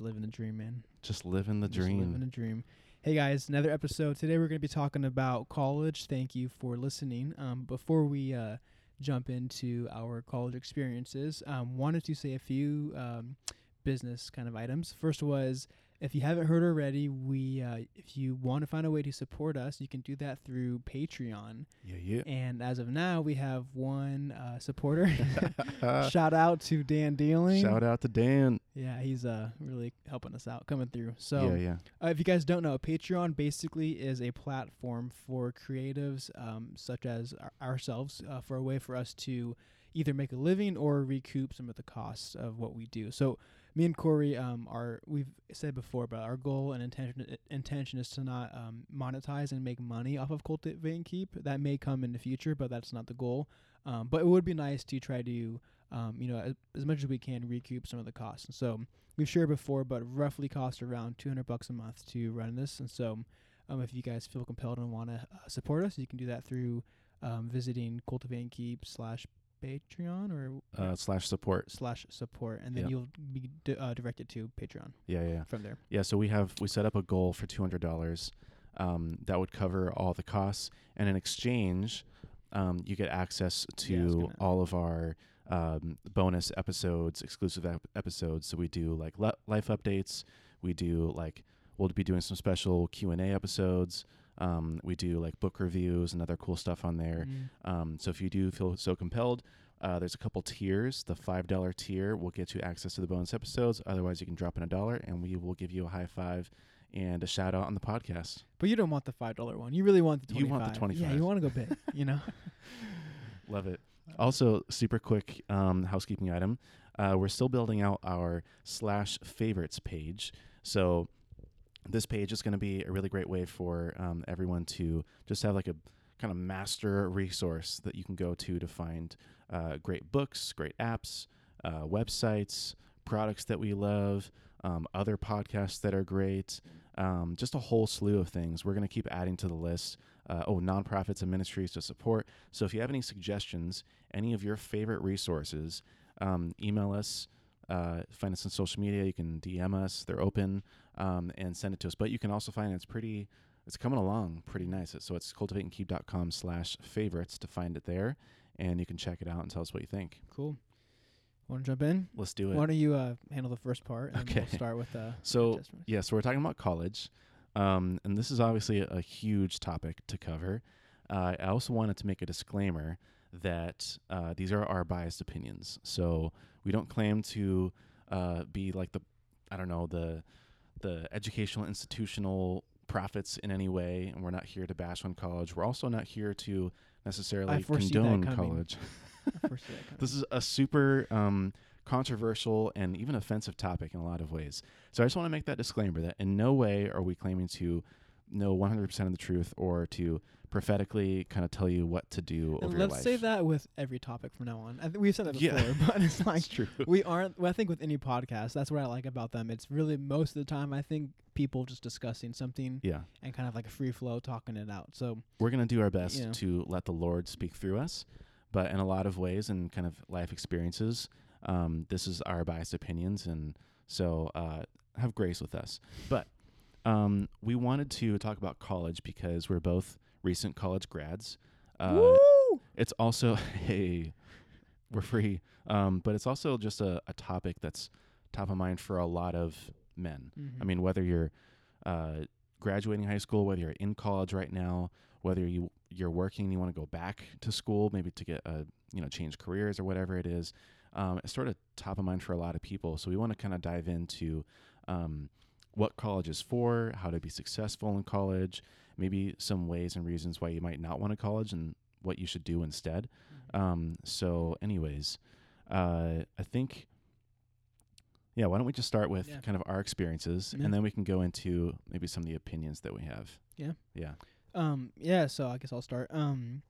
just living the dream, man. Just living the dream. Living the dream. Hey guys, another episode. Today we're going to be talking about college. Thank you for listening. Um, before we uh, jump into our college experiences, um, wanted to say a few um, business kind of items. First was, if you haven't heard already, we uh, if you want to find a way to support us, you can do that through Patreon. Yeah, yeah. And as of now, we have one uh, supporter. Shout out to Dan Dealing. Shout out to Dan. Yeah, he's uh really helping us out, coming through. So, yeah, yeah. uh, if you guys don't know, Patreon basically is a platform for creatives um, such as our- ourselves uh, for a way for us to either make a living or recoup some of the costs of what we do. So, me and Corey um, are we've said before, but our goal and intention intention is to not um, monetize and make money off of Cultivate and Keep. That may come in the future, but that's not the goal. Um, but it would be nice to try to um, you know, as, as much as we can recoup some of the costs. And so we've shared before, but roughly cost around 200 bucks a month to run this. And so um, if you guys feel compelled and want to uh, support us, you can do that through um, visiting Cultivate and Keep slash Patreon or Uh, slash support. slash support, and then Yeah. you'll be di- uh, directed to Patreon Yeah, yeah. from there. Yeah, so we have we set up a goal for two hundred dollars. Um, that would cover all the costs, and in exchange, um, you get access Yeah, to gonna- all of our um, bonus episodes, exclusive ep- episodes. So we do like le- life updates. We do like we'll be doing some special Q and A episodes. Um, we do like book reviews and other cool stuff on there. Mm. Um, so if you do feel so compelled, uh, there's a couple tiers. The five dollar tier will get you access to the bonus episodes. Otherwise, you can drop in a dollar, and we will give you a high five and a shout out on the podcast. But you don't want the five dollar one. You really want the 25. You want the twenty five. Yeah, 25. you want to go big. You know. Love it. Also, super quick um, housekeeping item. Uh, we're still building out our slash favorites page. So this page is going to be a really great way for um, everyone to just have like a kind of master resource that you can go to to find uh, great books, great apps, uh, websites, products that we love, um, other podcasts that are great, um, just a whole slew of things. We're going to keep adding to the list. Uh, oh, nonprofits and ministries to support. So if you have any suggestions, any of your favorite resources, um, email us. Uh, find us on social media. You can DM us; they're open, um, and send it to us. But you can also find it's pretty. It's coming along pretty nice. So it's cultivateandkeep.com slash favorites to find it there, and you can check it out and tell us what you think. Cool. Want to jump in? Let's do it. Why don't you uh, handle the first part, and then we'll Okay. start with uh, So testimonies. yeah, so we're talking about college, um, and this is obviously a, a huge topic to cover. Uh, I also wanted to make a disclaimer that uh, these are our biased opinions. So we don't claim to uh, be like the, I don't know, the the educational institutional prophets in any way, and we're not here to bash on college. We're also not here to necessarily condone college. I foresee that. This is a super um, controversial and even offensive topic in a lot of ways. So I just want to make that disclaimer that in no way are we claiming to know 100% of the truth or to prophetically kind of tell you what to do And over let's life. say that with every topic from now on. I think we've said that Yeah. before, but it's like true. we aren't. Well, I think with any podcast, that's what I like about them. It's really most of the time I think people just discussing something Yeah. and kind of like a free flow talking it out. So We're going to do our best You know. to let the Lord speak through us, but in a lot of ways and kind of life experiences, um, this is our biased opinions. And so uh, have grace with us. But um, we wanted to talk about college because we're both recent college grads. Uh, woo, it's also hey we're free um, but it's also just a, a topic that's top of mind for a lot of men Mm-hmm. i mean whether you're uh, graduating high school whether you're in college right now whether you you're working and you want to go back to school maybe to get a you know change careers or whatever it is um, it's sort of top of mind for a lot of people so we want to kind of dive into um, what college is for how to be successful in college maybe some ways and reasons why you might not want to college and what you should do instead. Um, so, anyways, uh, I think, yeah, why don't we just start with Yeah. kind of our experiences Yeah. and then we can go into maybe some of the opinions that we have. Yeah. Yeah. um, yeah. So I guess I'll start. Um,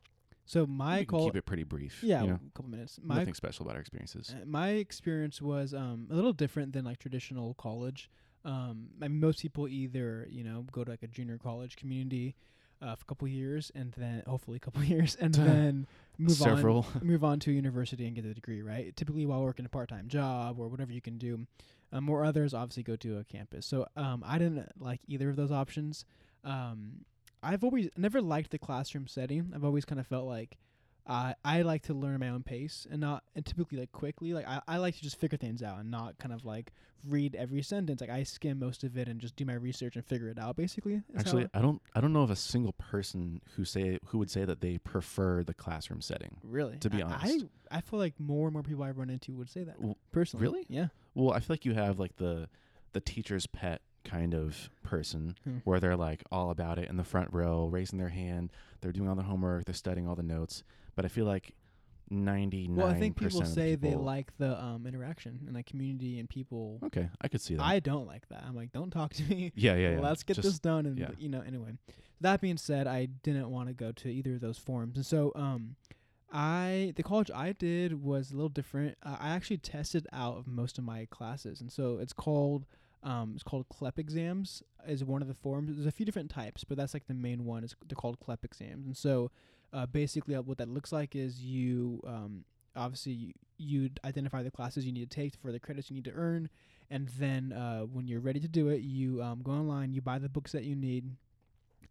so my we can call, keep it pretty brief. yeah, You know? a couple minutes. My Nothing special about our experiences. Uh, my experience was um, a little different than like traditional college. Um, I mean, most people either you know go to like a junior college community, uh, for a couple years, and then hopefully a couple years, and then move Several. on move on to university and get a degree. Right, typically while working a part time job or whatever you can do. Um, or others obviously go to a campus. So um, I didn't like either of those options. Um, I've always never liked the classroom setting. I've always kind of felt like I I like to learn at my own pace and not and typically like quickly. Like I, I like to just figure things out and not kind of like read every sentence. Like I skim most of it and just do my research and figure it out. Basically, Actually, I- don't. I don't know of a single person who say who would say that they prefer the classroom setting. really, to be I- honest. I I feel like more and more people I run into would say that W- personally. really? Yeah. Well, I feel like you have like the the teacher's pet kind of person Hmm. where they're like all about it in the front row, raising their hand. They're doing all the homework. They're studying all the notes. But I feel like ninety nine. Well, I think people say they like the um interaction and like community and people. Okay, I could see that. I don't like that. I'm like, don't talk to me. yeah, yeah, yeah. Let's get Just- this done. And yeah. you know, anyway. That being said, I didn't want to go to either of those forums, and so um, I the college I did was a little different. Uh, I actually tested out of most of my classes, and so it's called um, it's called CLEP exams. Is one of the forms. There's a few different types, but that's like the main one. Is they're called CLEP exams, and so uh, basically uh, what that looks like is you um, obviously you, you'd identify the classes you need to take for the credits you need to earn, and then uh, when you're ready to do it, you um, go online, you buy the books that you need,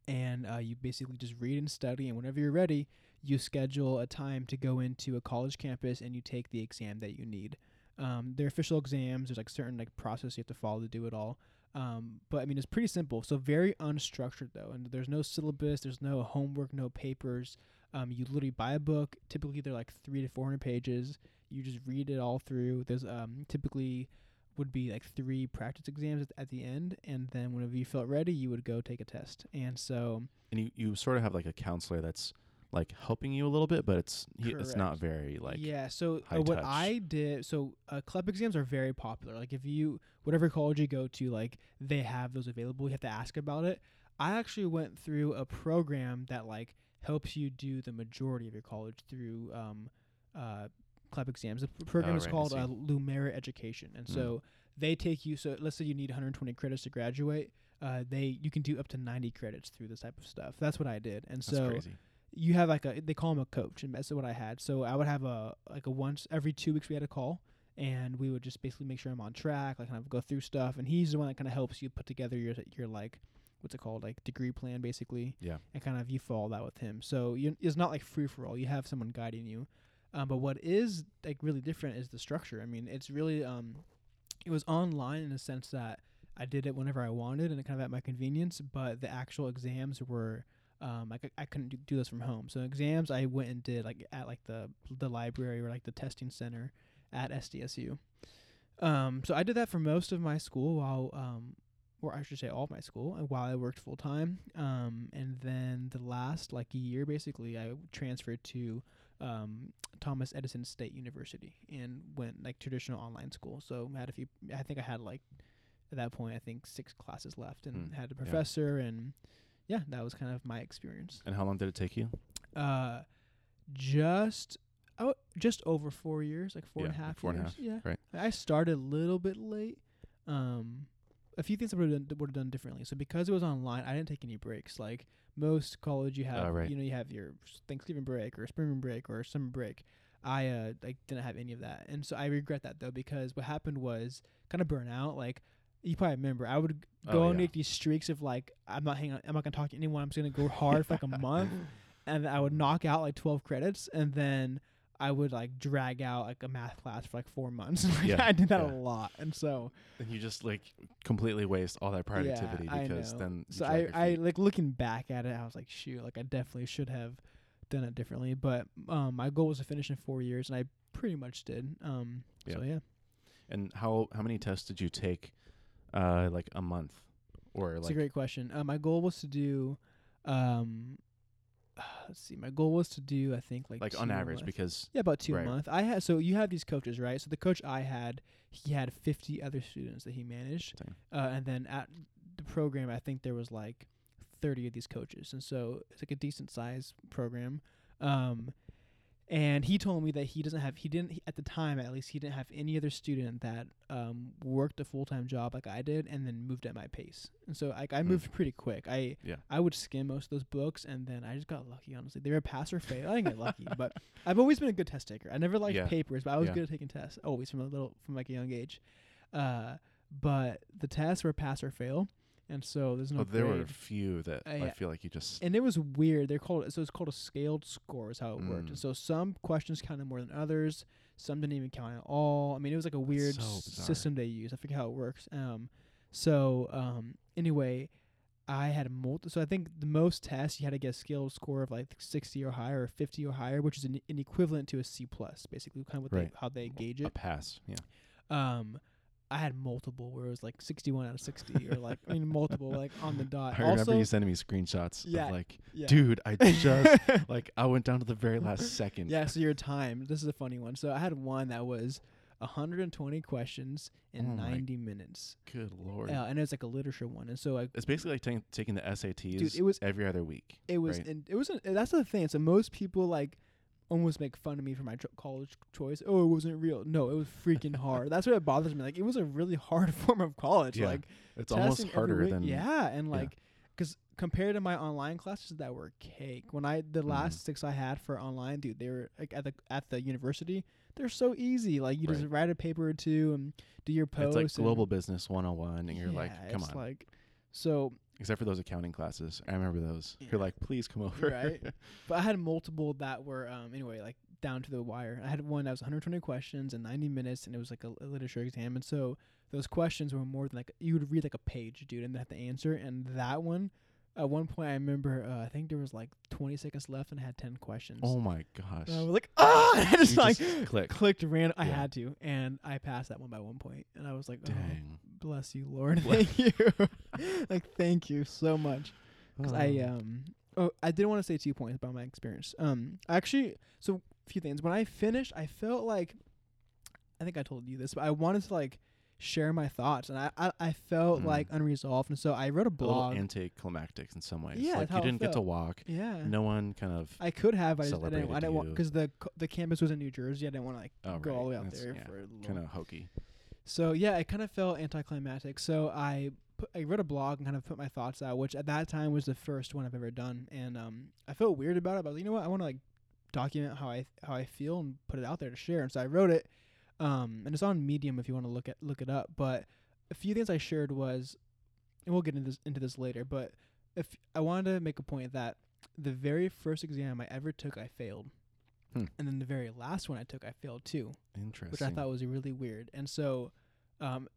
and uh, you basically just read and study. And whenever you're ready, you schedule a time to go into a college campus and you take the exam that you need. Um, they're official exams. There's like certain like process you have to follow to do it all. Um, but I mean, it's pretty simple. So very unstructured though, and there's no syllabus. There's no homework, no papers. Um, you literally buy a book. Typically, they're like three to four hundred pages. You just read it all through. There's um typically would be like three practice exams at, the end, and then whenever you felt ready, you would go take a test. And so and you, you sort of have like a counselor that's like helping you a little bit, but it's he, it's not very like yeah, so uh, what touch. I did, so uh, CLEP exams are very popular. Like if you whatever college you go to, like they have those available. You have to ask about it. I actually went through a program that like helps you do the majority of your college through um, uh, CLEP exams. The p- program Oh, is right, called uh, Lumerit Education, and Mm. so they take you. So let's say you need 120 credits to graduate. Uh, they you can do up to 90 credits through this type of stuff. That's what I did, and that's so crazy. You have like a they call him a coach and that's what I had. So I would have a like a once every two weeks we had a call and we would just basically make sure I'm on track, like kind of go through stuff and he's the one that kind of helps you put together your your like what's it called like degree plan basically Yeah. and kind of you follow that with him. So you it's not like free for all. You have someone guiding you. Um, but what is like really different is the structure. I mean, it's really um, it was online in the sense that I did it whenever I wanted and kind of at my convenience. But the actual exams were um, like I, I couldn't do, do this from home. So exams I went and did like at like the the library or like the testing center at SDSU. Um, so I did that for most of my school while um, or I should say all of my school uh, while I worked full time. Um, and then the last like year, basically, I transferred to um, Thomas Edison State University and went like traditional online school. So I had a few. I think I had like at that point, I think six classes left, and Hmm, had a yeah. professor, and yeah, that was kind of my experience. And how long did it take you? Uh, just. Oh, just over four years, like four and a Yeah, half like four and a years. half, yeah, right. I started a little bit late. Um, a few things I would have done, done differently. So because it was online, I didn't take any breaks. Like most college, you have Oh, right. you know you have your Thanksgiving break or spring break or summer break. I uh like didn't have any of that, and so I regret that though because what happened was kind of burnout. Like you probably remember, I would Oh, go and yeah. make these streaks of like I'm not hanging, I'm not gonna talk to anyone. I'm just gonna go hard for like a month, and I would knock out like 12 credits, and then I would like drag out like a math class for like four months. Like, Yeah, I did that yeah. a lot, and so And you just like completely waste all that productivity yeah, because then so I I like looking back at it, I was like, shoot, like I definitely should have done it differently. But um, my goal was to finish in four years, and I pretty much did. Um, so Yeah. yeah, And how how many tests did you take? Uh, like a month, or it's like a great question. Uh, my goal was to do, um, let's see, my goal was to do I think like like on two average month. because Yeah, about two Right. a month. I had so you have these coaches, right? So the coach I had, he had fifty other students that he managed, Dang. uh, and then at the program, I think there was like thirty of these coaches, and so it's like a decent size program. Um, and he told me that he doesn't have he didn't at the time at least he didn't have any other student that um, worked a full-time job like i did and then moved at my pace and so like i Mm. moved pretty quick i Yeah. i would skim most of those books and then i just got lucky honestly they were pass or fail i didn't get lucky but i've always been a good test taker i never liked Yeah. papers but i was Yeah. good at taking tests always from a little from like a young age uh, but the tests were pass or fail and so there's no oh, there were a few that Uh, I feel like you just. and it was weird. They're called so it's called a scaled score is how it worked. Mm. And so some questions counted more than others. Some didn't even count at all. I mean, it was like a weird so system they use. I forget how it works. Um, so um, anyway, I had a multi. So I think the most tests you had to get a scaled score of like sixty or higher, or fifty or higher, which is an, an equivalent to a C plus, basically, kind of what Right. they, how they gauge a it. pass. Yeah. Um, I had multiple where it was like sixty-one out of sixty, or like I mean multiple like on the dot. I remember also, you sending me screenshots Yeah. of like, yeah. dude, I just like I went down to the very last second. Yeah, so your time. This is a funny one. So I had one that was 120 questions in Oh 90 minutes. Good lord. Uh, and it was like a literature one. And so I, It's basically like taking taking the SATs dude, it was- every other week. it was, right? and it wasn't, that's the thing. So most people like almost make fun of me for my cho- college choice. Oh, it wasn't real. No, it was freaking hard. That's what it bothers me. Like it was a really hard form of college. Yeah. Like It's almost harder than yeah, and like because compared to my online classes that were cake. When I the Mm-hmm. last six I had for online, dude, they were like at the at the university. They're so easy. Like you just write a paper or two and do your posts. It's like global business 101 and you're like, come it's on. Like so, Except for those accounting classes. I remember those. Yeah. You're like, please come over. Right. but I had multiple that were um anyway like down to the wire. I had one that was 120 questions in 90 minutes, and it was like a, a literature exam. And so those questions were more than like you would read like a page, dude, and have to answer. And that one, at one point, I remember uh, I think there was like 20 seconds left, and I had 10 questions. oh my gosh. And I was like, ah! I just You like just click. clicked random. I had to, and I passed that one by one point, and I was like, oh, Dang. bless you, Lord, thank you, like thank you so much. Because I Oh. um oh I did want to say two points about my experience. Um actually so a few things. When I finished I felt like I think I told you this, but I wanted to like share my thoughts and I I, I felt Mm. like unresolved and so I wrote a a blog. anticlimactic in some ways. Yeah, like you didn't get to walk. yeah. No one kind of. I could have, I, just, I didn't. I didn't want because the the campus was in New Jersey. I didn't want to like Oh, go all the way out That's- there yeah, for. Kind of hokey. So yeah, it kind of felt anticlimactic. So I put, I wrote a blog and kind of put my thoughts out, which at that time was the first one I've ever done, and um, I felt weird about it. But I was like, you know what, I want to like document how I how I feel and put it out there to share. And so I wrote it, um, and it's on Medium if you want to look at look it up. But a few things I shared was, and we'll get into this into this later. But if I wanted to make a point that the very first exam I ever took, I failed. Hmm. And then the very last one I took, I failed too Interesting. which I thought was really weird. And so, um,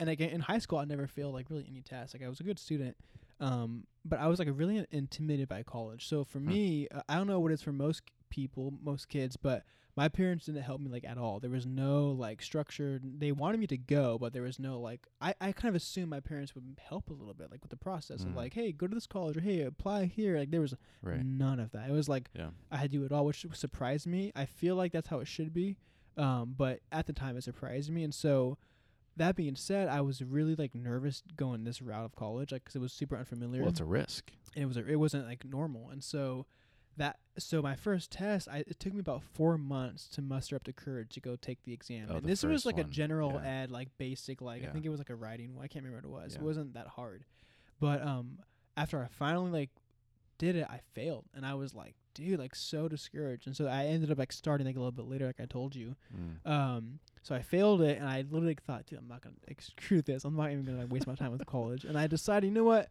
and again in high school, I never failed like really any tests. Like I was a good student, um, but I was like really intimidated by college. So for Hmm. me, uh, I don't know what it's for most people, most kids, but my parents didn't help me like at all. There was no like structure. They wanted me to go, but there was no like. I I kind of assumed my parents would help a little bit, like with the process of Mm. like, hey, go to this college or hey, apply here. Like there was right. none of that. It was like Yeah. I had to do it all, which surprised me. I feel like that's how it should be, um, but at the time it surprised me. And so, that being said, I was really like nervous going this route of college, like 'cause it was super unfamiliar. Well, it's a risk. and it was a, it wasn't like normal, and so that so my first test, I, it took me about four months to muster up the courage to go take the exam. Oh, and the this was like a general Yeah. ed, like basic, like I think it was like a writing one. I can't remember what it was. It wasn't that hard, but um, after I finally like did it, I failed, and I was like, dude, like so discouraged. And so I ended up like starting like a little bit later, like I told you. Mm. Um, so I failed it, and I literally thought, dude, I'm not gonna like, screw this. I'm not even gonna like, waste my time with college. And I decided, you know what,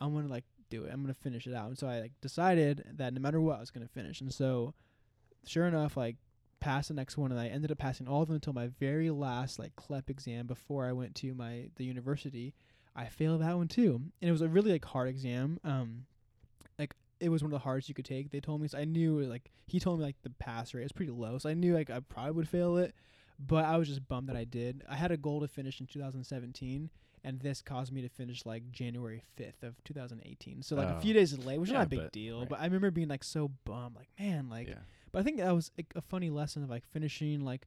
I'm gonna like do it. I'm gonna finish it out. And so I like decided that no matter what, I was gonna finish. And so, sure enough, like passed the next one, and I ended up passing all of them until my very last like CLEP exam before I went to my the university. I failed that one too, and it was a really like hard exam. Um, like it was one of the hardest you could take. They told me so I knew like he told me like the pass rate was pretty low, so I knew like I probably would fail it. But I was just bummed that I did. I had a goal to finish in 2017, and this caused me to finish like January 5th of 2018. So like a Oh. few days late, which is Yeah, not a big but- deal. right. But I remember being like so bummed, like man, like. yeah. But I think that was like, a funny lesson of like finishing like,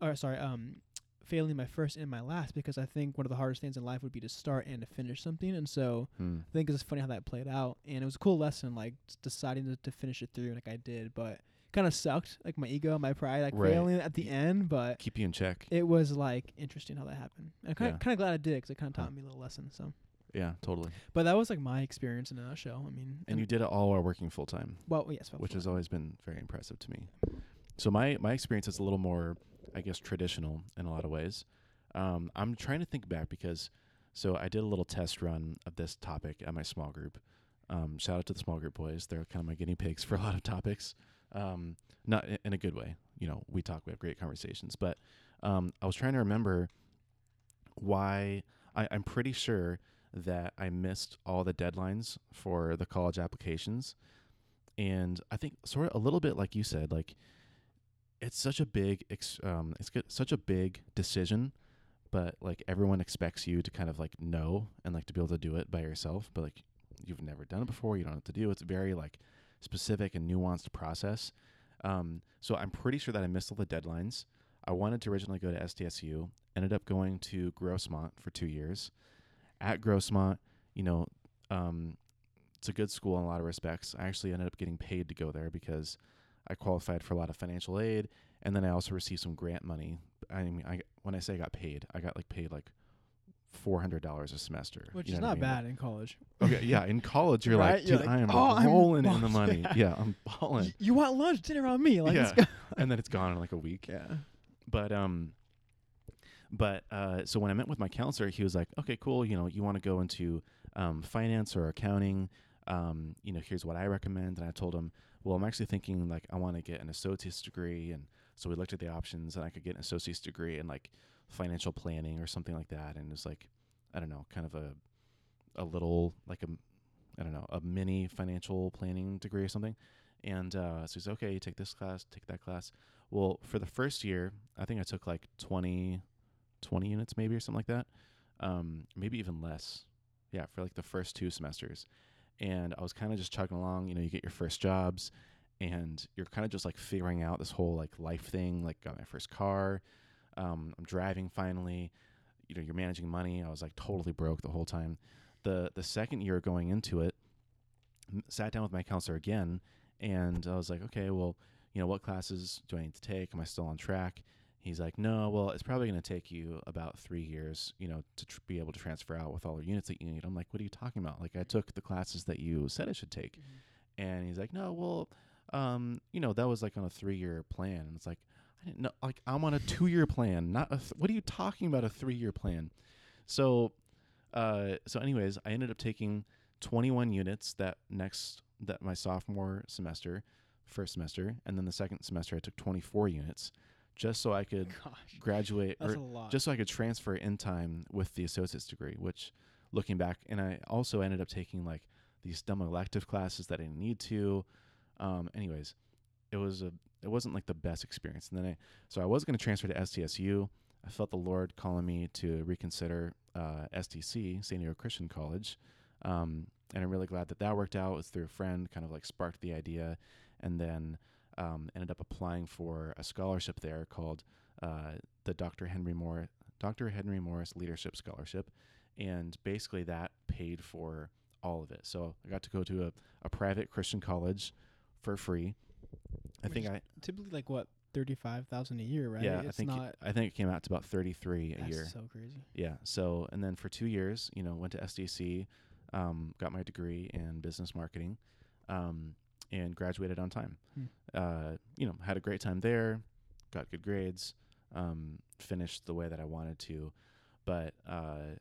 or sorry, um, failing my first and my last because I think one of the hardest things in life would be to start and to finish something, and so Hmm. I think it's funny how that played out, and it was a cool lesson, like deciding to, to finish it through like I did, but kind of sucked, like my ego, my pride, like Right. failing at the end. But Keep you in check. it was like interesting how that happened. I'm kind Yeah. of kind of glad I did because it kind of Huh. taught me a little lesson. So, Yeah, totally. but that was like my experience in a nutshell. I mean, And you did it all while working full time. well, yes, well, which has always been very impressive to me. So my my experience is a little more, I guess, traditional in a lot of ways. Um, I'm trying to think back because, so I did a little test run of this topic at my small group. Um, shout out to the small group boys; they're kind of my guinea pigs for a lot of topics. Um, not in a good way. You know, we talk, we have great conversations. But um, I was trying to remember why. I, I'm pretty sure that I missed all the deadlines for the college applications and I think sort of a little bit like you said, like it's such a big, ex- um, it's good, such a big decision, but like everyone expects you to kind of like know and like to be able to do it by yourself, but like you've never done it before, you don't know to do. It's very like specific and nuanced process. Um, so I'm pretty sure that I missed all the deadlines. I wanted to originally go to SDSU, ended up going to Grossmont for two years. At Grossmont, you know, um, it's a good school in a lot of respects. I actually ended up getting paid to go there because I qualified for a lot of financial aid, and then I also received some grant money. I mean, I when I say I got paid, I got like paid like four hundred dollars a semester, which you is know what not I mean? bad in college. Okay, yeah, in college you're Right? like, You're dude, like, I am "Oh, I'm rolling in the money. Yeah. yeah, I'm balling, Y- you want lunch, dinner on me? Like, Yeah. and then it's gone in like a week. Yeah. But um, but uh, so when I met with my counselor, he was like, "Okay, cool. You know, you want to go into um, finance or accounting? Um, you know, here's what I recommend." And I told him, "Well, I'm actually thinking like I want to get an associate's degree." And so we looked at the options, and I could get an associate's degree and like financial planning or something like that. And it was like, I don't know, kind of a a little like a I don't know a mini financial planning degree or something. And uh, so he's okay. You take this class, take that class. Well, for the first year, I think I took like 20, 20 units maybe or something like that. Um, maybe even less. Yeah, for like the first two semesters. And I was kind of just chugging along. You know, you get your first jobs and you're kind of just like figuring out this whole like life thing. Like, got my first car. Um, I'm driving finally. You know, you're managing money. I was like totally broke the whole time. The the second year going into it, sat down with my counselor again, and I was like, okay, well, you know, what classes do I need to take? Am I still on track? He's like, no, well, it's probably going to take you about three years, you know, to tr- be able to transfer out with all the units that you need. I'm like, what are you talking about? Like, I took the classes that you said I should take. And he's like, no, well, um, you know, that was like on a three year plan. And it's like, I didn't know, like, I'm on a two year plan, not a, th- what are you talking about, a three year plan? So, uh, so anyways, I ended up taking 21 units that next, that my sophomore semester, first semester. And then the second semester, I took 24 units just so I could Gosh, graduate that's or a lot. just so I could transfer in time with the associate's degree, which looking back, and I also ended up taking like these dumb elective classes that I didn't need to. Um, anyways, it was a it wasn't like the best experience. And then I so I was going to transfer to SDSU. I felt the Lord calling me to reconsider uh, SDC, San Diego Christian College, um, and I'm really glad that that worked out. It was through a friend, kind of like sparked the idea, and then um, ended up applying for a scholarship there called uh, the Dr. Henry Moore Dr. Henry Morris Leadership Scholarship, and basically that paid for all of it. So I got to go to a, a private Christian college for free. I think I typically like what thirty five thousand a year, right? yeah I think not. I think it came out to about thirty three a year. so crazy. Yeah. So and then for two years, you know, went to SDC, um, got my degree in business marketing, um, and graduated on time. Hmm. Uh, you know, had a great time there, got good grades, um, finished the way that I wanted to, but uh,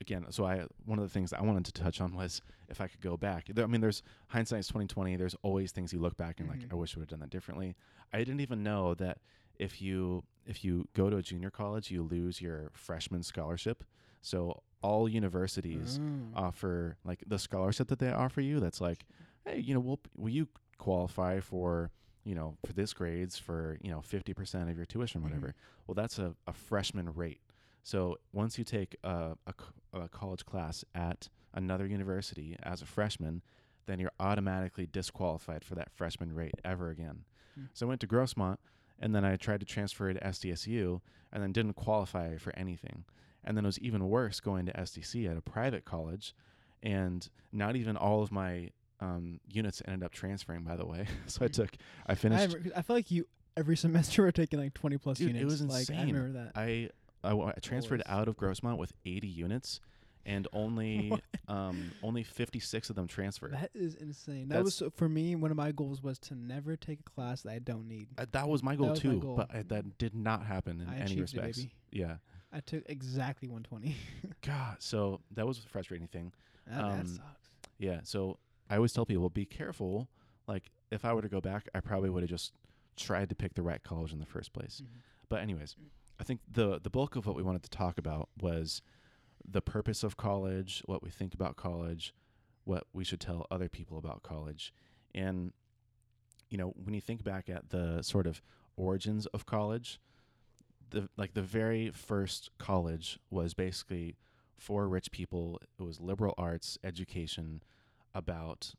again, so I one of the things I wanted to touch on was if I could go back. I mean, there's hindsight's twenty twenty. There's always things you look back and like, Mhm. I wish I would have done that differently. I didn't even know that if you if you go to a junior college, you lose your freshman scholarship. So all universities Oh. offer like the scholarship that they offer you. That's like, hey, you know, will will you qualify for you know for this grades for you know fifty percent of your tuition, Mhm. whatever. Well, that's a, a freshman rate. So once you take a college class at another university as a freshman, then you're automatically disqualified for that freshman rate ever again. Hmm. So I went to Grossmont, and then I tried to transfer to SDSU, and then didn't qualify for anything. And then it was even worse going to SDC at a private college, and not even all of my um, units ended up transferring. By the way, so I Mhm. took I I, finished. I feel like you every semester were taking like 20 plus Dude, it units. was Like I insane. remember that. I I, I transferred Always. out of Grossmont with 80 units, and only um only 56 of them transferred. That is insane. That was so, for me. One of my goals was to never take a class that I don't need. Uh, that was my goal was my too, goal. but I, that did not happen in I any it, respects. baby. Yeah, I took exactly 120. God. So that was a frustrating thing. that, that Um, sucks. Yeah. So I always tell people, be careful. Like if I were to go back, I probably would have just tried to pick the right college in the first place. Mhm. But anyways, I think the the bulk of what we wanted to talk about was the purpose of college, what we think about college, what we should tell other people about college. And you know, when you think back at the sort of origins of college, the like the very first college was basically for rich people. It was liberal arts education about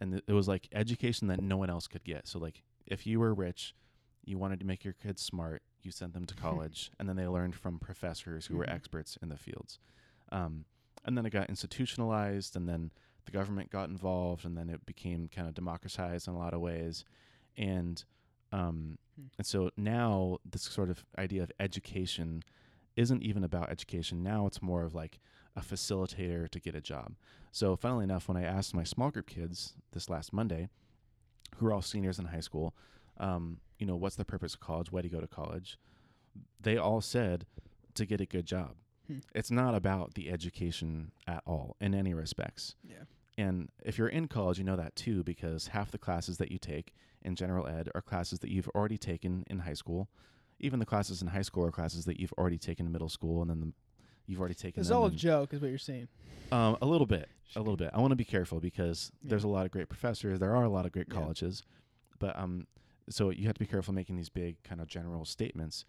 and it was like education that no one else could get. So like if you were rich, you wanted to make your kids smart, you sent them to college, and then they learned from professors who were Mhm. experts in the fields. Um, and then it got institutionalized, and then the government got involved, and then it became kind of democratized in a lot of ways. And um, Hmm. and so now this sort of idea of education isn't even about education. Now it's more of like a facilitator to get a job. So, funnily enough, when I asked my small group kids this last Monday, who are all seniors in high school, um, you know, what's the purpose of college? Why do you go to college? They all said to get a good job. Hmm. It's not about the education at all in any respects. Yeah. And if you're in college, you know that too, because half the classes that you take in general ed are classes that you've already taken in high school. Even the classes in high school are classes that you've already taken in middle school, and then the, you've already taken. It's all a joke, is what you're saying. um, a little bit, a little bit. I want to be careful because there's a lot of great professors. There are a lot of great Yeah. colleges, but um, so you have to be careful making these big kind of general statements.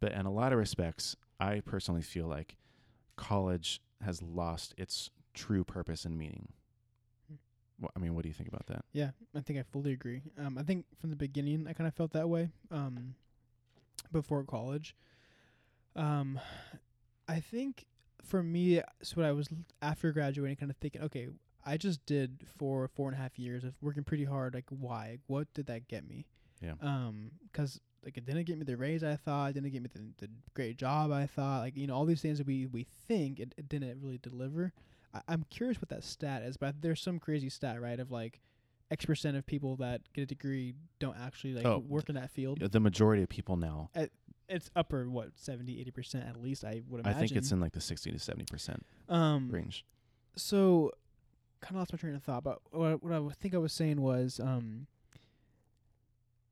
But in a lot of respects, I personally feel like college has lost its true purpose and meaning. Hmm. Wha I mean, what do you think about that? Yeah, I think I fully agree. Um, I think from the beginning I kind of felt that way. Um, before college. Um, I think for me, so what I was l- after graduating, kind of thinking, okay, I just did four four and a half years of working pretty hard. Like, why? What did that get me? Yeah. Um, 'cause like it didn't get me the raise I thought, it didn't get me the, the great job I thought. Like you know all these things that we we think it, it didn't really deliver. I, I'm curious what that stat is, but there's some crazy stat right of like X percent of people that get a degree don't actually like Oh, work in that field. The majority of people now, It's upper what 70 80 percent at least I would imagine I think it's in like the 60 to 70 percent um range. so kind of lost my train of thought but what, what i think i was saying was um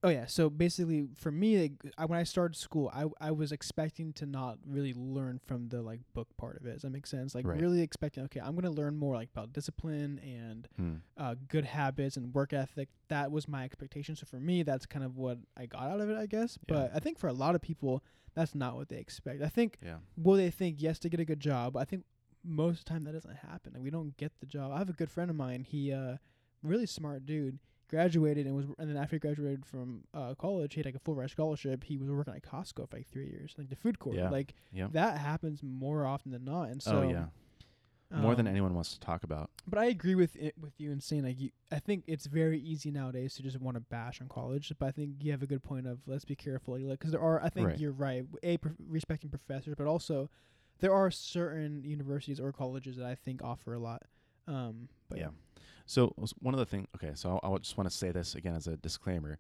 oh yeah so basically for me like, I, when i started school I, I was expecting to not really learn from the like book part of it does that make sense like Right. really expecting okay i'm going to learn more like about discipline and Hmm. uh, good habits and work ethic that was my expectation so for me that's kind of what i got out of it i guess Yeah. but i think for a lot of people that's not what they expect i think Yeah. will they think yes to get a good job? I think most of the time that doesn't happen. Like we don't get the job. I have a good friend of mine. He uh really smart dude. Graduated and was and then after he graduated from uh college, he had like a full ride scholarship. He was working at Costco for like three years, like the food court. Yeah. Like Yeah. that happens more often than not. And so oh yeah. More than um, anyone wants to talk about. But I agree with it, with you in saying like you, I think it's very easy nowadays to just want to bash on college. But I think you have a good point of let's be careful, like because there are. I think Right. you're right. A prof- respecting professors, but also there are certain universities or colleges that I think offer a lot. Um, but yeah, So one of the things. Okay, so I, I just want to say this again as a disclaimer.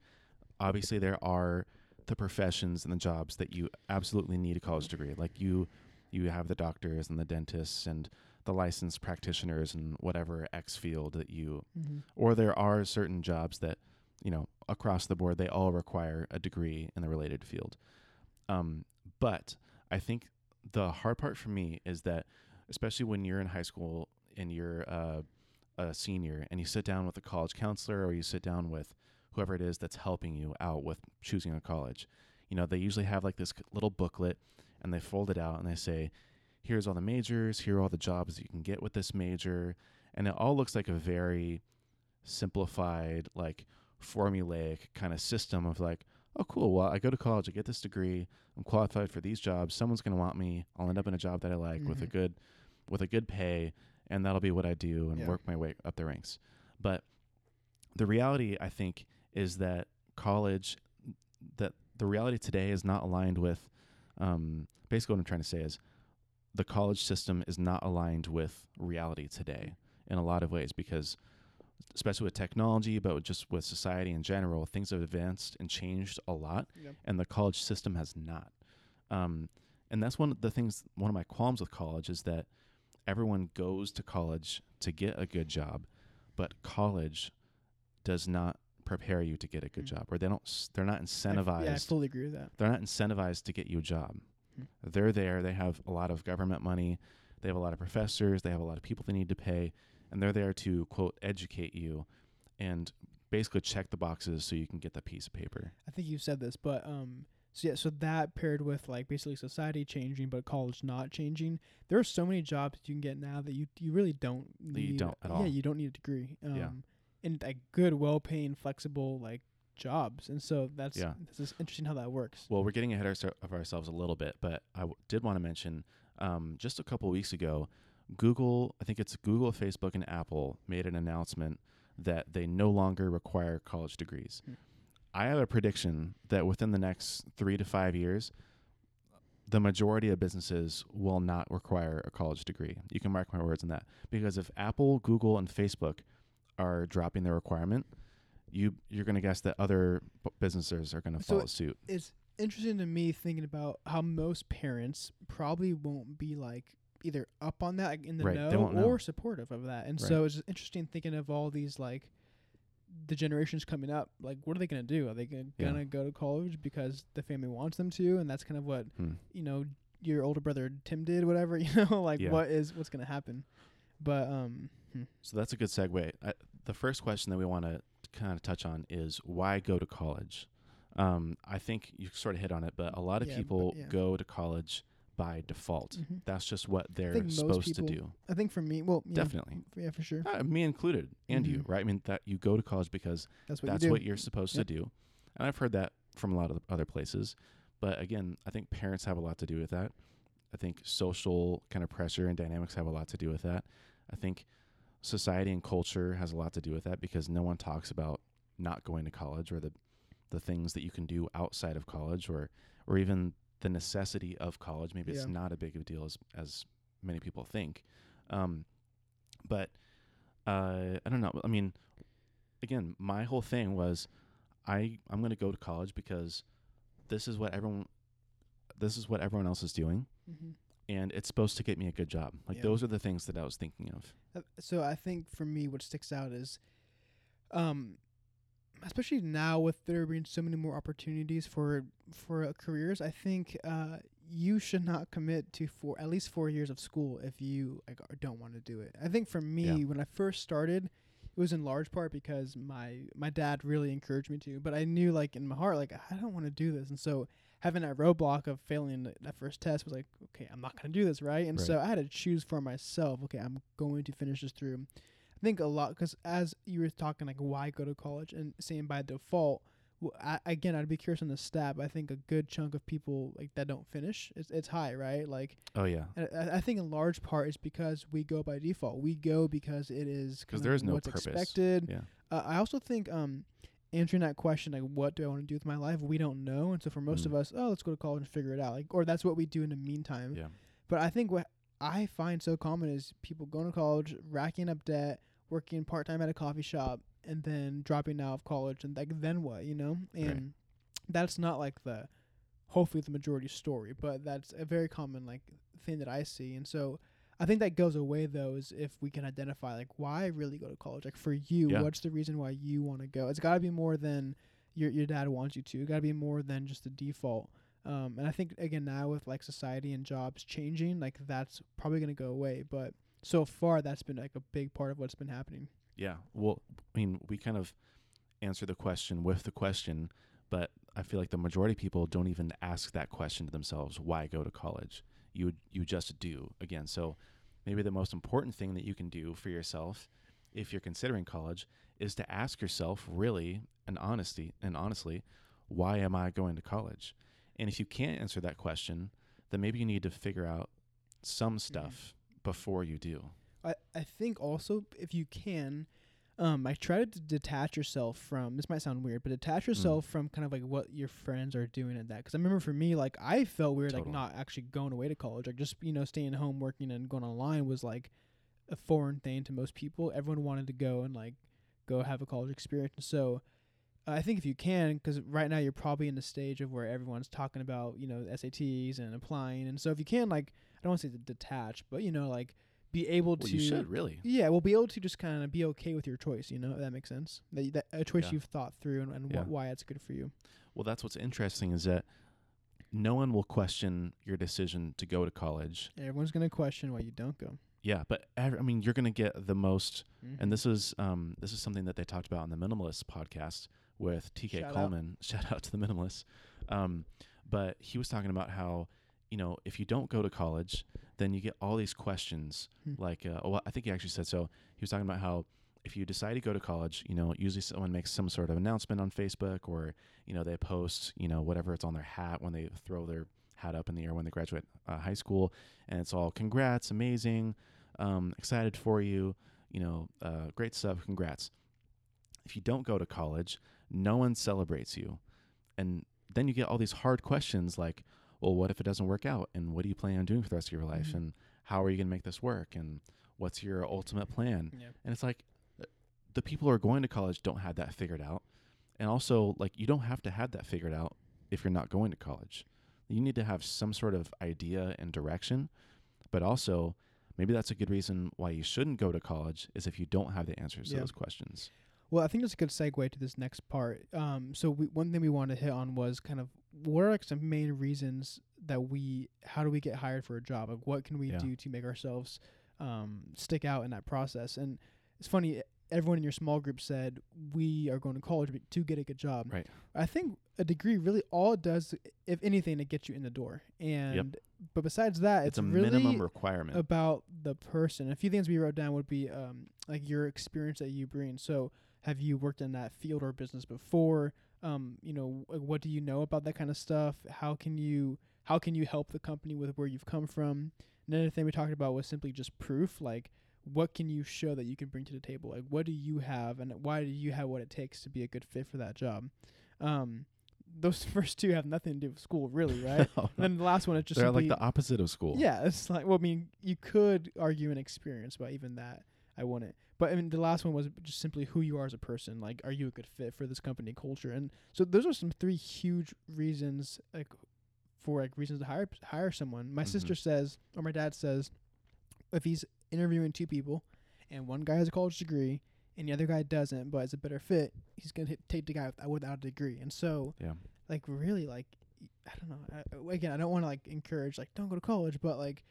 Obviously, there are the professions and the jobs that you absolutely need a college degree. Like you, you have the doctors and the dentists and the licensed practitioners and whatever X field that you. mm-hmm. Or there are certain jobs that, you know, across the board they all require a degree in the related field. Um, but I think the hard part for me is that, especially when you're in high school and you're uh, a senior and you sit down with a college counselor or you sit down with whoever it is that's helping you out with choosing a college, you know, they usually have like this c- little booklet and they fold it out and they say, here's all the majors, here are all the jobs you can get with this major. And it all looks like a very simplified, like formulaic kind of system of like, oh, cool. Well, I go to college, I get this degree, I'm qualified for these jobs. Someone's going to want me. I'll end up in a job that I like with a Mhm. good, with a good pay, and that'll be what I do and Yeah. work my way up the ranks. But the reality I think is that college that the reality today is not aligned with um, basically what I'm trying to say is the college system is not aligned with reality today in a lot of ways because especially with technology but just with society in general things have advanced and changed a lot Yep. and the college system has not um, and that's one of the things one of my qualms with college is that everyone goes to college to get a good job but college does not prepare you to get a good Mm. job or they don't s- they're not I incentivized Yeah, I fully agree with that. they're not incentivized to get you a job. Hmm. They're there. They have a lot of government money. They have a lot of professors. They have a lot of people they need to pay, and they're there to quote educate you, and basically check the boxes so you can get that piece of paper. I think you said this, but um, so yeah, so that paired with like basically society changing, but college not changing. There are so many jobs you can get now that you you really don't That you need. don't at Yeah, all. you don't need a degree. Um, Yeah. and like good, well-paying, flexible like jobs, and so that's Yeah. this is interesting how that works. Well, we're getting ahead of ourselves a little bit, but I w- did want to mention um, just a couple weeks ago, Google, I think it's Google, Facebook, and Apple made an announcement that they no longer require college degrees. Hmm. I have a prediction that within the next three to five years, the majority of businesses will not require a college degree. You can mark my words on that. Because if Apple, Google, and Facebook are dropping their requirement, you you're going to guess that other b- businesses are going to So follow suit. It's interesting to me thinking about how most parents probably won't be like either up on that in the Right, know, or supportive of that, and Right. so it's just interesting thinking of all these like the generations coming up. Like, what are they gonna do? Are they gonna, Yeah. gonna go to college because the family wants them to, and that's kind of what Hmm. you know your older brother Tim did, whatever. You know, like Yeah. what is what's gonna happen? But um, hmm. So that's a good segue. I, the first question that we want to kind of touch on is why go to college? Um, I think you sort of hit on it, but a lot of Yeah, people yeah. go to college by default. Mhm. That's just what they're supposed to do. I think for me, well, yeah, Definitely. yeah, for sure. Uh, me included, and you, Mhm. right? I mean, that you go to college because That's what that's you what you're supposed Yep. to do. And I've heard that from a lot of other places. But again, I think parents have a lot to do with that. I think social kind of pressure and dynamics have a lot to do with that. I think society and culture has a lot to do with that because no one talks about not going to college or the the things that you can do outside of college or or even the necessity of college. Maybe it's not a big of a deal as as many people think. Um, but uh, I don't know. I mean, again, my whole thing was I I'm going to go to college because this is what everyone this is what everyone else is doing hmm and it's supposed to get me a good job. Like Yeah. those are the things that I was thinking of. Uh, so I think for me, what sticks out is, um, especially now with there being so many more opportunities for for uh, careers, I think uh, you should not commit to four at least four years of school if you like don't want to do it. I think for me, Yeah. when I first started, it was in large part because my my dad really encouraged me to, but I knew like in my heart like I don't want to do this, and so having that roadblock of failing th- that first test was like, okay, I'm not gonna do this, right? And Right. so I had to choose for myself. Okay, I'm going to finish this through. I think a lot because as you were talking like why go to college and saying by default. Well, I, again, I'd be curious on the stat. But I think a good chunk of people like that don't finish. It's it's high, right? Like Oh yeah. and I, I think in large part is because we go by default. We go because it is because there is no what's purpose. expected. Yeah. Uh, I also think um, answering that question, like, what do I want to do with my life? We don't know, and so for most Mm. of us, oh, let's go to college and figure it out. Like, or that's what we do in the meantime. Yeah. But I think what I find so common is people going to college, racking up debt, working part time at a coffee shop, and then dropping out of college, and like then what, you know? And Right. that's not like the hopefully the majority story, but that's a very common like thing that I see. And so I think that goes away though is if we can identify like why really go to college. Like for you, Yeah. what's the reason why you want to go? It's got to be more than your your dad wants you to. It got to be more than just the default. Um, and I think again now with like society and jobs changing, like that's probably gonna go away. But so far, that's been like a big part of what's been happening. Yeah. Well, I mean, we kind of answer the question with the question, but I feel like the majority of people don't even ask that question to themselves, why go to college? You you just do again. So maybe the most important thing that you can do for yourself if you're considering college is to ask yourself really and honesty and honestly, why am I going to college? And if you can't answer that question, then maybe you need to figure out some mm-hmm. stuff before you do. I, I think also if you can, um, I try to detach yourself from. This might sound weird, but detach yourself from kind of like what your friends are doing at that. Because I remember for me, like I felt weird, like not actually going away to college, like just you know staying home working and going online was like a foreign thing to most people. Everyone wanted to go and like go have a college experience. And so I think if you can, because right now you're probably in the stage of where everyone's talking about you know SATs and applying, and so if you can, like don't want to say to detach, but you know like be able Well, to you should really. yeah, we'll be able to just kind of be okay with your choice. You know, if that makes sense. That, that a choice Yeah. you've thought through and, and Yeah. wh- why it's good for you. Well, that's what's interesting is that no one will question your decision to go to college. Everyone's gonna question why you don't go. Yeah, but ev- I mean, you're going to get the most Mhm. and this is um, this is something that they talked about on the Minimalist podcast with TK Shout out. Coleman. Shout out to the Minimalists. Um, but he was talking about how you know if you don't go to college, then you get all these questions. Hmm. Like, uh, well, I think he actually said so. He was talking about how if you decide to go to college, you know, usually someone makes some sort of announcement on Facebook, or you know, they post, you know, whatever it's on their hat when they throw their hat up in the air when they graduate uh, high school, and it's all congrats, amazing, um, excited for you you know, uh, great stuff, congrats. If you don't go to college, no one celebrates you. And then you get all these hard questions like, well, what if it doesn't work out? And what do you plan on doing for the rest of your life? Mhm. And how are you going to make this work? And what's your ultimate plan? And it's like uh, the people who are going to college don't have that figured out. And also, like, you don't have to have that figured out if you're not going to college. You need to have some sort of idea and direction, but also maybe that's a good reason why you shouldn't go to college is if you don't have the answers to those questions. Well, I think that's a good segue to this next part. Um, so we, one thing we wanted to hit on was kind of what are like some main reasons that we how do we get hired for a job? Like what can we Yeah. do to make ourselves um, stick out in that process? And it's funny, everyone in your small group said we are going to college but to get a good job. Right. I think a degree really all it does, if anything, it gets you in the door. And but besides that, It's, it's, a really minimum requirement. about the person. A few things we wrote down would be um, like your experience that you bring. So, have you worked in that field or business before? Um, you know, wh- what do you know about that kind of stuff? How can you how can you help the company with where you've come from? Another thing we talked about was simply just proof. Like, what can you show that you can bring to the table? Like, what do you have, and why do you have what it takes to be a good fit for that job? Um, those first two have nothing to do with school, really, right? No, and then the last one is just They're like the opposite of school. yeah, it's like well, I mean, you could argue an experience, but even that, I wouldn't. But I mean, the last one was just simply who you are as a person. Like, are you a good fit for this company culture? And so those are some three huge reasons, like, for like reasons to hire hire someone. My Mhm. sister says, or my dad says, if he's interviewing two people, and one guy has a college degree and the other guy doesn't, but is a better fit, he's gonna hit, take the guy without, without a degree. And so, Yeah. like really like I don't know. I, again, I don't want to like encourage like don't go to college, but like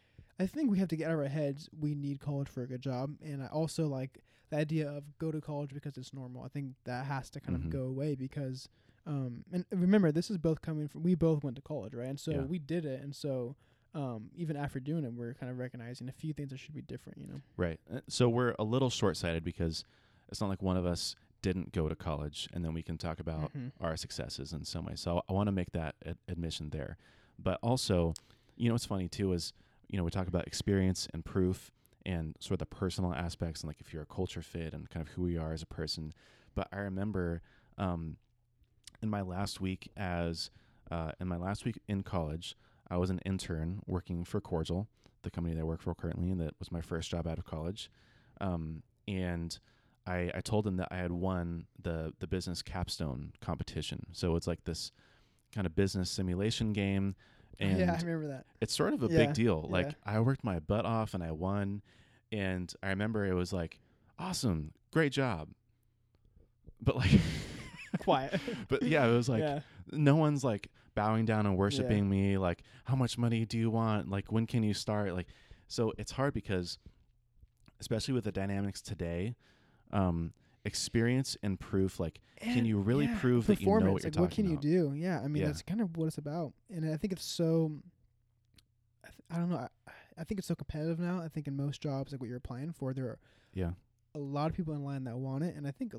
I think we have to get out of our heads. We need college for a good job, and I also like the idea of go to college because it's normal. I think that has to kind Mhm. of go away because um and remember this is both coming from we both went to college, right? And so Yeah. we did it, and so um even after doing it, we're kind of recognizing a few things that should be different, you know. Right. Uh, So we're a little short sighted because it's not like one of us didn't go to college and then we can talk about Mhm. our successes in some way. So I want to make that ad- admission there. But also, you know, what's funny too is, you know, we talk about experience and proof and sort of the personal aspects and like if you're a culture fit and kind of who we are as a person. But I remember um, in my last week as uh, in my last week in college, I was an intern working for Cordial, the company that I work for currently, and that was my first job out of college. Um, and I, I told them that I had won the the business capstone competition. So it's like this kind of business simulation game, and yeah, I remember that. it's sort of a Yeah, big deal. Like yeah. I worked my butt off and I won, and I remember it was like awesome, great job. But like, Quiet. but yeah, it was like yeah. no one's like bowing down and worshiping me. Like, how much money do you want? Like, when can you start? Like, so it's hard because, especially with the dynamics today, um, experience and proof. Like, can you really yeah, prove that you know what you're like, what talking can about? you do? Yeah, I mean Yeah. that's kind of what it's about, and I think it's so. I, th- I don't know. I, I think it's so competitive now. I think in most jobs, like what you're applying for, there are Yeah, a lot of people in line that want it, and I think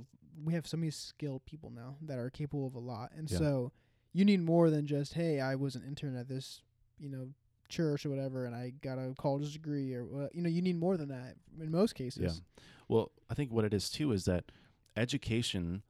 we have so many skilled people now that are capable of a lot, and Yeah. so you need more than just hey, I was an intern at this, you know, church or whatever, and I got a college degree or. You know, you need more than that in most cases. Yeah. Well, I think what it is too is that education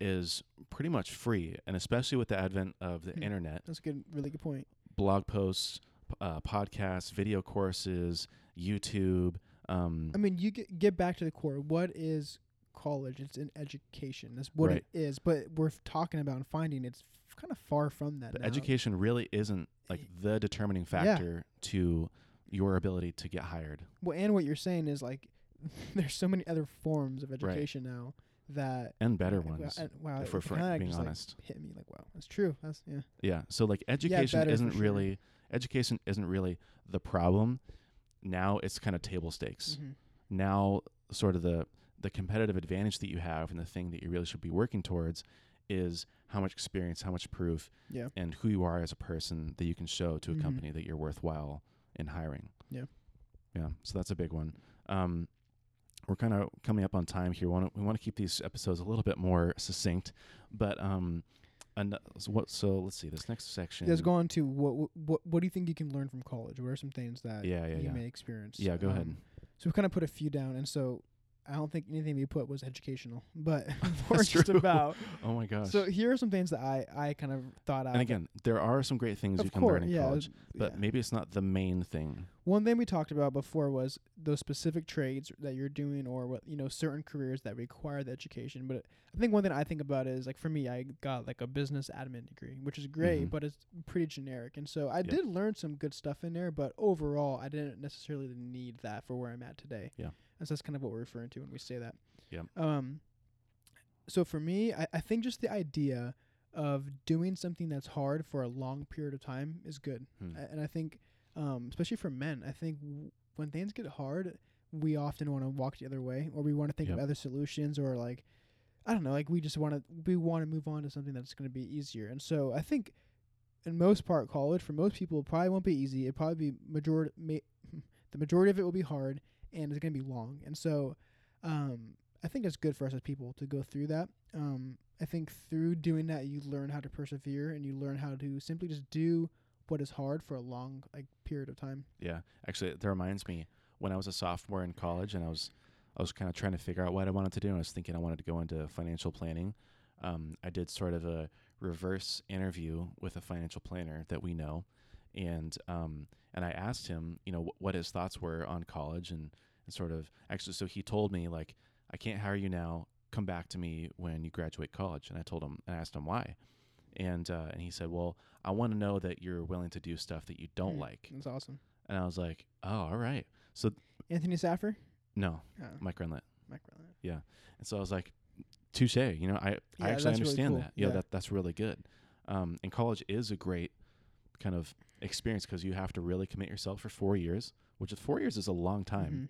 is pretty much free, and especially with the advent of the Hmm. internet, That's a good, really good point. blog posts, uh, podcasts, video courses, YouTube. Um, I mean, you get get back to the core. What is college? It's an education. That's what Right. it is. But we're talking about and finding it's f- kind of far from that. but now. education really isn't like the determining factor to your ability to get hired. Well, and what you're saying is like, there's so many other forms of education now that and better ones. and- wow, if we're fr- being just, like, honest. hit me like, wow, that's true. That's yeah. Yeah. So like education for isn't sure. really education isn't really the problem. Now it's kind of table stakes. Mhm. Now sort of the the competitive advantage that you have and the thing that you really should be working towards is how much experience, how much proof, Yeah. and who you are as a person that you can show to a Mhm. company that you're worthwhile in hiring. Yeah. Yeah. So that's a big one. Um, we're kind of coming up on time here. We want to we want to keep these episodes a little bit more succinct, but um, so what? So let's see this next section. Let's go on to what what what do you think you can learn from college? What are some things that Yeah, yeah, you yeah. may experience? Yeah, go ahead. Um, So we've kind of put a few down, and so I don't think anything we put was educational, but more just true. about. Oh my gosh. So here are some things that I I kind of thought out. and again, there are some great things you can course, learn in yeah, college, but yeah. maybe it's not the main thing. One thing we talked about before was those specific trades that you're doing, or what you know, certain careers that require the education. But I think one thing I think about is like for me, I got like a business admin degree, which is great, Mhm. but it's pretty generic. And so I Yep. did learn some good stuff in there, but overall, I didn't necessarily need that for where I'm at today. Yeah. And so that's kind of what we're referring to when we say that. Yep. Um. So for me, I, I think just the idea of doing something that's hard for a long period of time is good. Hmm. A- and I think, um, especially for men, I think w- when things get hard, we often want to walk the other way, or we want to think Yep. of other solutions, or like, I don't know, like we just want to we want to move on to something that's going to be easier. And so I think, in most part, college for most people probably won't be easy. It probably be majority ma- the majority of it will be hard, and it's going to be long. And so, um, I think it's good for us as people to go through that. Um, I think through doing that, you learn how to persevere, and you learn how to simply just do what is hard for a long like period of time. Yeah, actually, that reminds me when I was a sophomore in college and I was I was kind of trying to figure out what I wanted to do. And I was thinking I wanted to go into financial planning. Um, I did sort of a reverse interview with a financial planner that we know, and um, and I asked him, you know, wh- what his thoughts were on college and, and sort of actually. So he told me like, I can't hire you now. Come back to me when you graduate college. And I told him and I asked him why, and uh, and he said, well, I want to know that you're willing to do stuff that you don't Mm. like. That's awesome. And I was like, oh, all right. So Anthony Saffer, no, oh, Mike Renlet. Mike Rowland. And so I was like, touche. You know, I, Yeah, I actually that's really understand cool. that. Yeah, Yeah. that that's really good. Um, and college is a great kind of experience because you have to really commit yourself for four years, which is four years is a long time,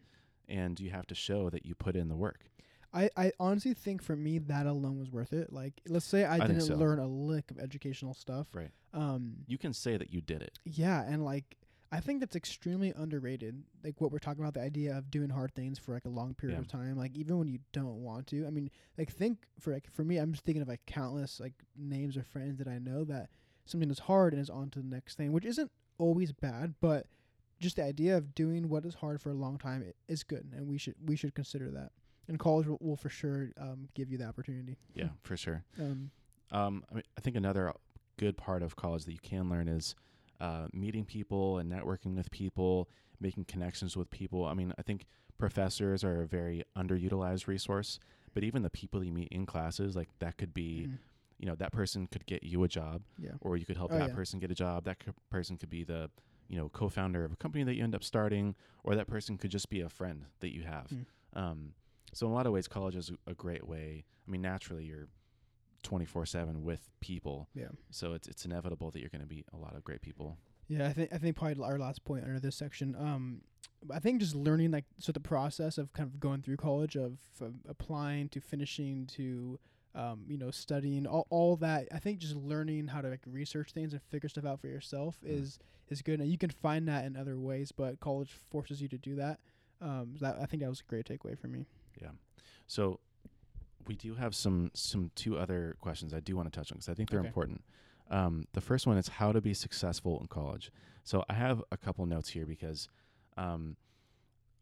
Mhm. and you have to show that you put in the work. I, I honestly think for me that alone was worth it. Like, let's say I, think didn't so. learn a lick of educational stuff. Right. Um. You can say that you did it. Yeah, and like I think that's extremely underrated. Like what we're talking about, the idea of doing hard things for like a long period Yeah. of time, like even when you don't want to. I mean, like think for like for me, I'm just thinking of like countless like names of friends that I know that something that's hard and is on to the next thing, which isn't always bad, but just the idea of doing what is hard for a long time i- is good, and we should we should consider that. And college will, will for sure um, give you the opportunity. Yeah, for sure. Um, Um, I, mean, I think another good part of college that you can learn is uh, meeting people and networking with people, making connections with people. I mean, I think professors are a very underutilized resource, but even the people you meet in classes, like that could be, mhm. You know, that person could get you a job, yeah. or you could help Oh, that yeah. person get a job. That c- person could be the, you know, co-founder of a company that you end up starting, or that person could just be a friend that you have. Mm. Um, so in a lot of ways, college is a- great way. I mean, naturally, you're 24 seven with people. Yeah. So it's it's inevitable that you're going to meet a lot of great people. Yeah, I think I think probably our last point under this section. Um, I think just learning like so the process of kind of going through college of uh, applying to finishing to um, you know studying all all that. I think just learning how to like research things and figure stuff out for yourself Mm. is is good. And you can find that in other ways, but college forces you to do that. Um, that I think that was a great takeaway for me. Yeah. So we do have some some two other questions I do want to touch on because I think they're Okay. important. Um, the first one is how to be successful in college. So I have a couple notes here because um,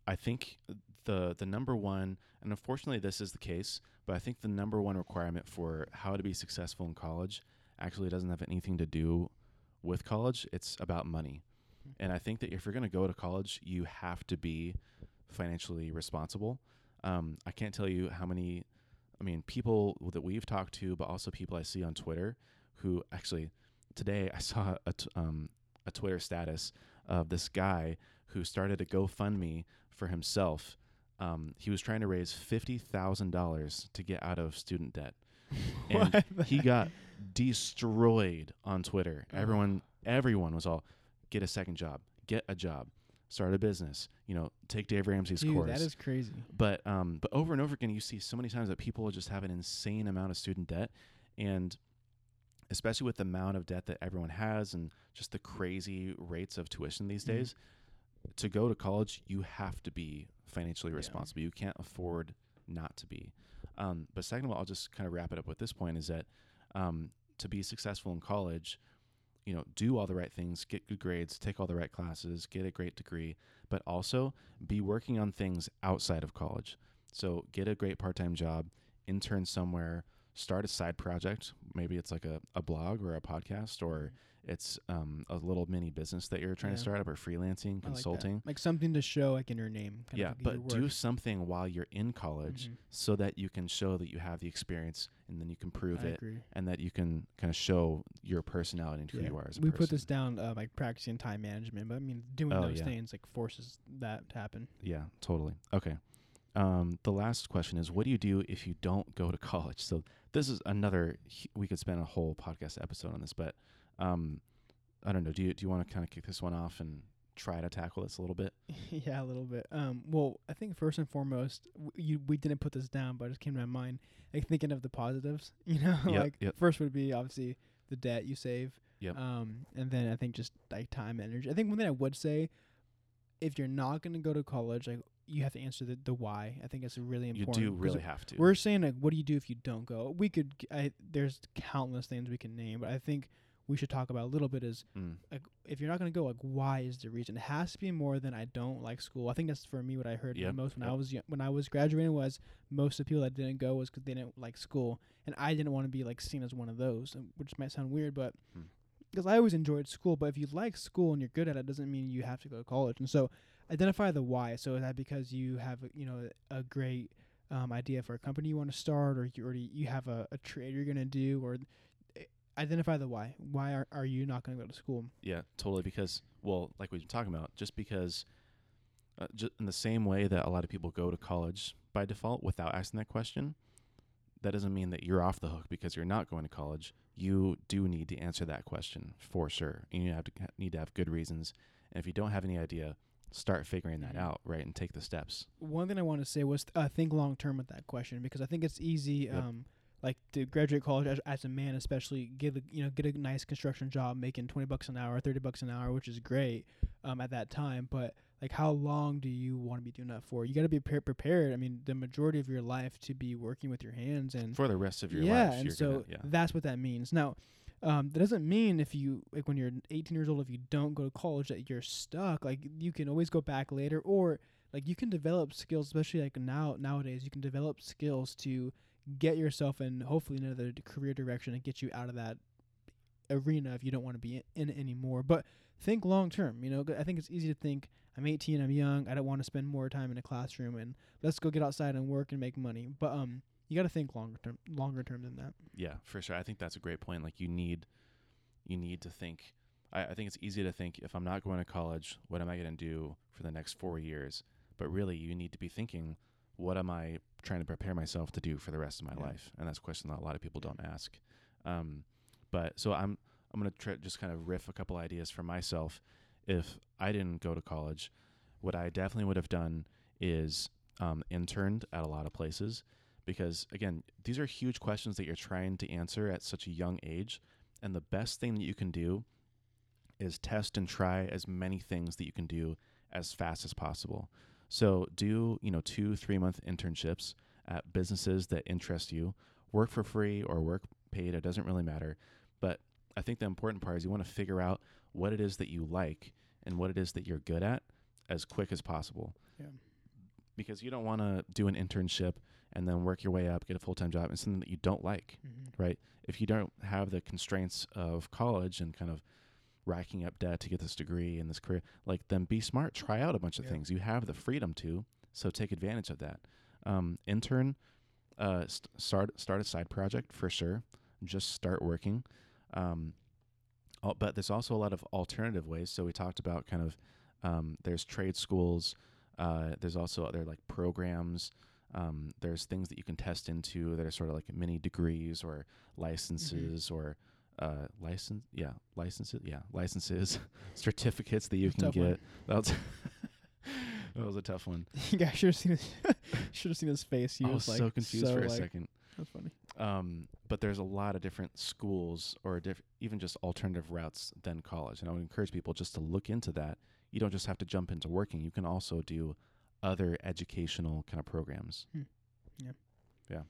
I think the the number one, and unfortunately this is the case, but I think the number one requirement for how to be successful in college actually doesn't have anything to do with college. It's about money. And I think that if you're going to go to college, you have to be financially responsible. Um, I can't tell you how many, I mean, people that we've talked to, but also people I see on Twitter who actually today I saw a, t- um, a Twitter status of this guy who started a GoFundMe for himself. Um, he was trying to raise fifty thousand dollars to get out of student debt, and he got destroyed on Twitter. Everyone, everyone was all, get a second job, get a job, start a business. You know, take Dave Ramsey's Dude, course. that is crazy. but um, but over and over again, you see so many times that people just have an insane amount of student debt, and especially with the amount of debt that everyone has, and just the crazy rates of tuition these Mhm. days. To go to college, you have to be financially Yeah. responsible. You can't afford not to be. Um, but second of all, I'll just kind of wrap it up with this point: is that um, to be successful in college, you know, do all the right things, get good grades, take all the right classes, get a great degree, but also be working on things outside of college. So get a great part-time job, intern somewhere, start a side project. Maybe it's like a, a blog or a podcast, or it's um, a little mini business that you're trying to start up, or freelancing, I like consulting. like, something to show, like in your name. kind yeah, like but do something while you're in college Mhm. so that you can show that you have the experience, and then you can prove I it, agree. and that you can kind of show your personality and who Yeah. you are as a we person. put this down uh, like practicing time management, but I mean doing Oh, those yeah. things like forces that to happen. Yeah, totally. Okay. Um, the last question is, what do you do if you don't go to college? So this is another. We could spend a whole podcast episode on this, but um, I don't know. Do you do you want to kind of kick this one off and try to tackle this a little bit? yeah, a little bit. Um, well, I think first and foremost, w- you we didn't put this down, but it just came to my mind. Like thinking of the positives, you know, Yep, like yep. first would be obviously the debt you save. Yep. Um, and then I think just like time, energy. I think one thing I would say, if you're not going to go to college, like you have to answer the the why. I think it's really important. You do really have to. We're saying like, what do you do if you don't go? We could. g- I there's countless things we can name, but I think we should talk about a little bit is Mm, like if you're not going to go like why is the reason? It has to be more than i don't like school. I think that's for me what i heard Yep, most when i was yo- when i was graduating was most of the people that didn't go was because they didn't like school and i didn't want to be like seen as one of those which might sound weird but Hmm. because i always enjoyed school but if you like school and you're good at it doesn't mean you have to go to college and so identify the why. So is that because you have you know a great um, idea for a company you want to start or you already you have a, a trade you're going to do or identify the why why are, are you not going to go to school yeah, totally. Because well, like we've been talking about, just because. Uh, ju- in the same way that a lot of people go to college by default without asking that question, that doesn't mean that you're off the hook because you're not going to college. You do need to answer that question for sure. And you have to need to have good reasons. And if you don't have any idea, start figuring that Mhm. out, right, and take the steps. one thing I want to say was uh, think long term with that question because I think it's easy, Yep. um, like to graduate college as, as a man, especially get a you know get a nice construction job making twenty bucks an hour, thirty bucks an hour, which is great um, at that time. But like, how long do you want to be doing that for? You got to be pre- prepared. I mean, the majority of your life to be working with your hands and For the rest of your yeah, life, and so gonna, yeah. that's what that means. Now, um, that doesn't mean if you like when you're 18 years old, if you don't go to college, that you're stuck. Like you can always go back later, or like you can develop skills, especially like now nowadays, you can develop skills to get yourself in hopefully another career direction and get you out of that arena if you don't want to be in, it anymore. But think long term. You know, I think it's easy to think I'm 18, I'm young, I don't want to spend more time in a classroom, and let's go get outside and work and make money. But um, you got to think longer term, longer term than that. Yeah, for sure. I think that's a great point. Like you need, you need to think. I, I think it's easy to think if I'm not going to college, what am I going to do for the next four years? But really, you need to be thinking, what am I trying to prepare myself to do for the rest of my Yeah. life? And that's a question that a lot of people don't ask. Um, but so I'm I'm gonna try just kind of riff a couple ideas for myself. If I didn't go to college, what I definitely would have done is um, interned at a lot of places because again these are huge questions that you're trying to answer at such a young age and the best thing that you can do is test and try as many things that you can do as fast as possible so do you know two three month internships at businesses that interest you work for free or work paid it doesn't really matter but i think the important part is you want to figure out what it is that you like and what it is that you're good at as quick as possible Yeah. because you don't want to do an internship and then work your way up, get a full time job, and something that you don't like, Mm-hmm. right? If you don't have the constraints of college and kind of racking up debt to get this degree and this career, like then be smart, try out a bunch of Yeah. things. You have the freedom to, so take advantage of that. Um, intern, uh, st- start start a side project for sure. Just start working. Um, al- but there's also a lot of alternative ways. So we talked about kind of um, there's trade schools. Uh, there's also other like programs. Um, there's things that you can test into that are sort of like mini degrees or licenses or uh, license. Yeah, licenses. Yeah, licenses, certificates that you can get. That was that was a tough one. you guys should have seen his should have seen his face. He I was, was like so confused for a second. That's funny. Um, but there's a lot of different schools or diff- even just alternative routes than college. And I would encourage people just to look into that. You don't just have to jump into working. You can also do other educational kind of programs. Hmm. Yeah. Yeah.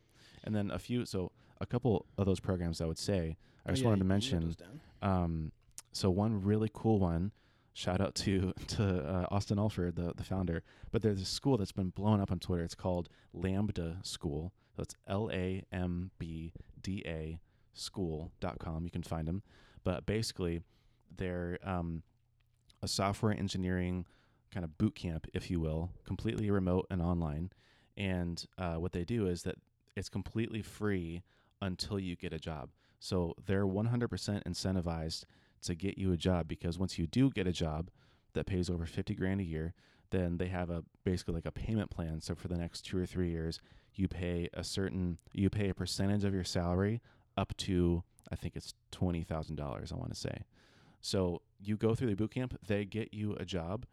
And then a few, so a couple of those programs I would say, I Oh, just yeah, wanted to you- you wrote mention, um, so one really cool one, shout out to to uh, Austen Allred, the the founder. But there's a school that's been blown up on Twitter. It's called Lambda School. So it's L A M B D A School.com. You can find them. But basically, they're um, a software engineering kind of boot camp, if you will, completely remote and online. And uh, what they do is that it's completely free until you get a job. So they're 100% incentivized to get you a job because once you do get a job that pays over 50 grand a year, then they have a basically like a payment plan. So for the next two or three years, you pay a certain you pay a percentage of your salary up to I think it's twenty thousand dollars. I want to say. So you go through the boot camp, they get you a job,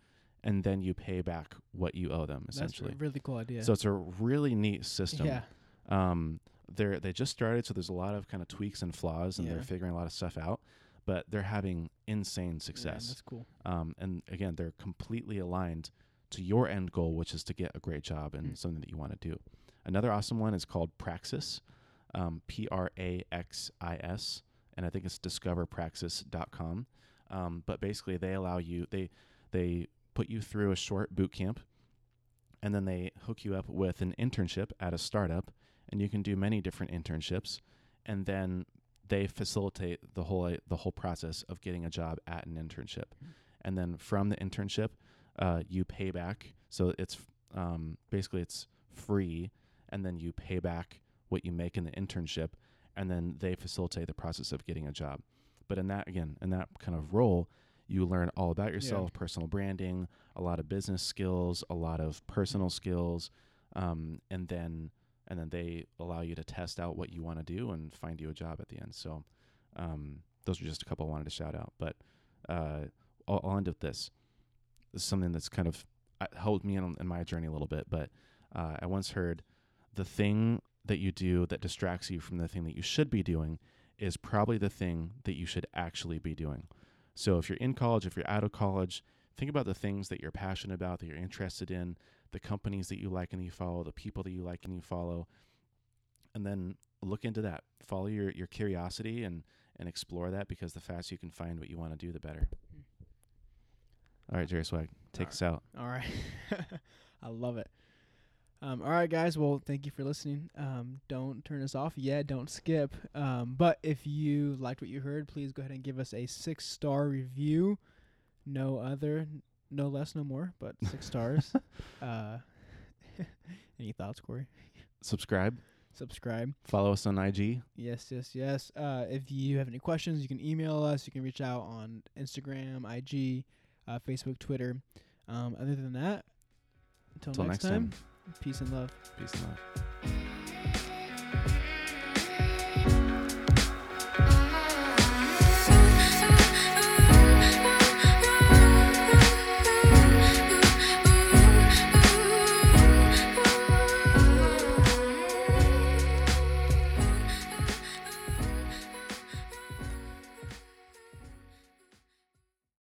and then you pay back what you owe them That's essentially. a really cool idea. So it's a really neat system. yeah, Um, they're they just started, so there's a lot of kind of tweaks and flaws, and Yeah. they're figuring a lot of stuff out. But they're having insane success. that's cool. um, and again, they're completely aligned to your end goal, which is to get a great job and Mm. something that you want to do. Another awesome one is called Praxis, um, P R A X I S, and I think it's discoverpraxis.com. Um, but basically, they allow you they they put you through a short boot camp, and then they hook you up with an internship at a startup, and you can do many different internships, and then they facilitate the whole the whole process of getting a job at an internship, and then from the internship, uh, you pay back. So it's um, basically it's free, and then you pay back what you make in the internship, and then they facilitate the process of getting a job. But in that again, in that kind of role, you learn all about yourself, personal branding, a lot of business skills, a lot of personal skills, um, and then and then they allow you to test out what you want to do and find you a job at the end. So um, those are just a couple I wanted to shout out. But uh, I'll, I'll end with this. This is something that's kind of uh, helped me in, in my journey a little bit. But uh, I once heard the thing that you do that distracts you from the thing that you should be doing is probably the thing that you should actually be doing. So if you're in college, if you're out of college, think about the things that you're passionate about, that you're interested in, the companies that you like and you follow, the people that you like and you follow, and then look into that. Follow your, your curiosity and and explore that because the faster you can find what you want to do, the better. All right, Jerry Swag, take All us out. All right. I love it. Um, all right, guys. Well, thank you for listening. Um, don't turn us off yet. Don't skip. Um, but if you liked what you heard, please go ahead and give us a six star review. No other, no less, no more, but six stars. uh, any thoughts, Corey? Subscribe, Subscribe. follow us on IG. Yes, yes, yes. Uh, if you have any questions, you can email us. You can reach out on Instagram, IG, uh, Facebook, Twitter. Um, other than that, until next, next time, time. peace and love. Peace and love.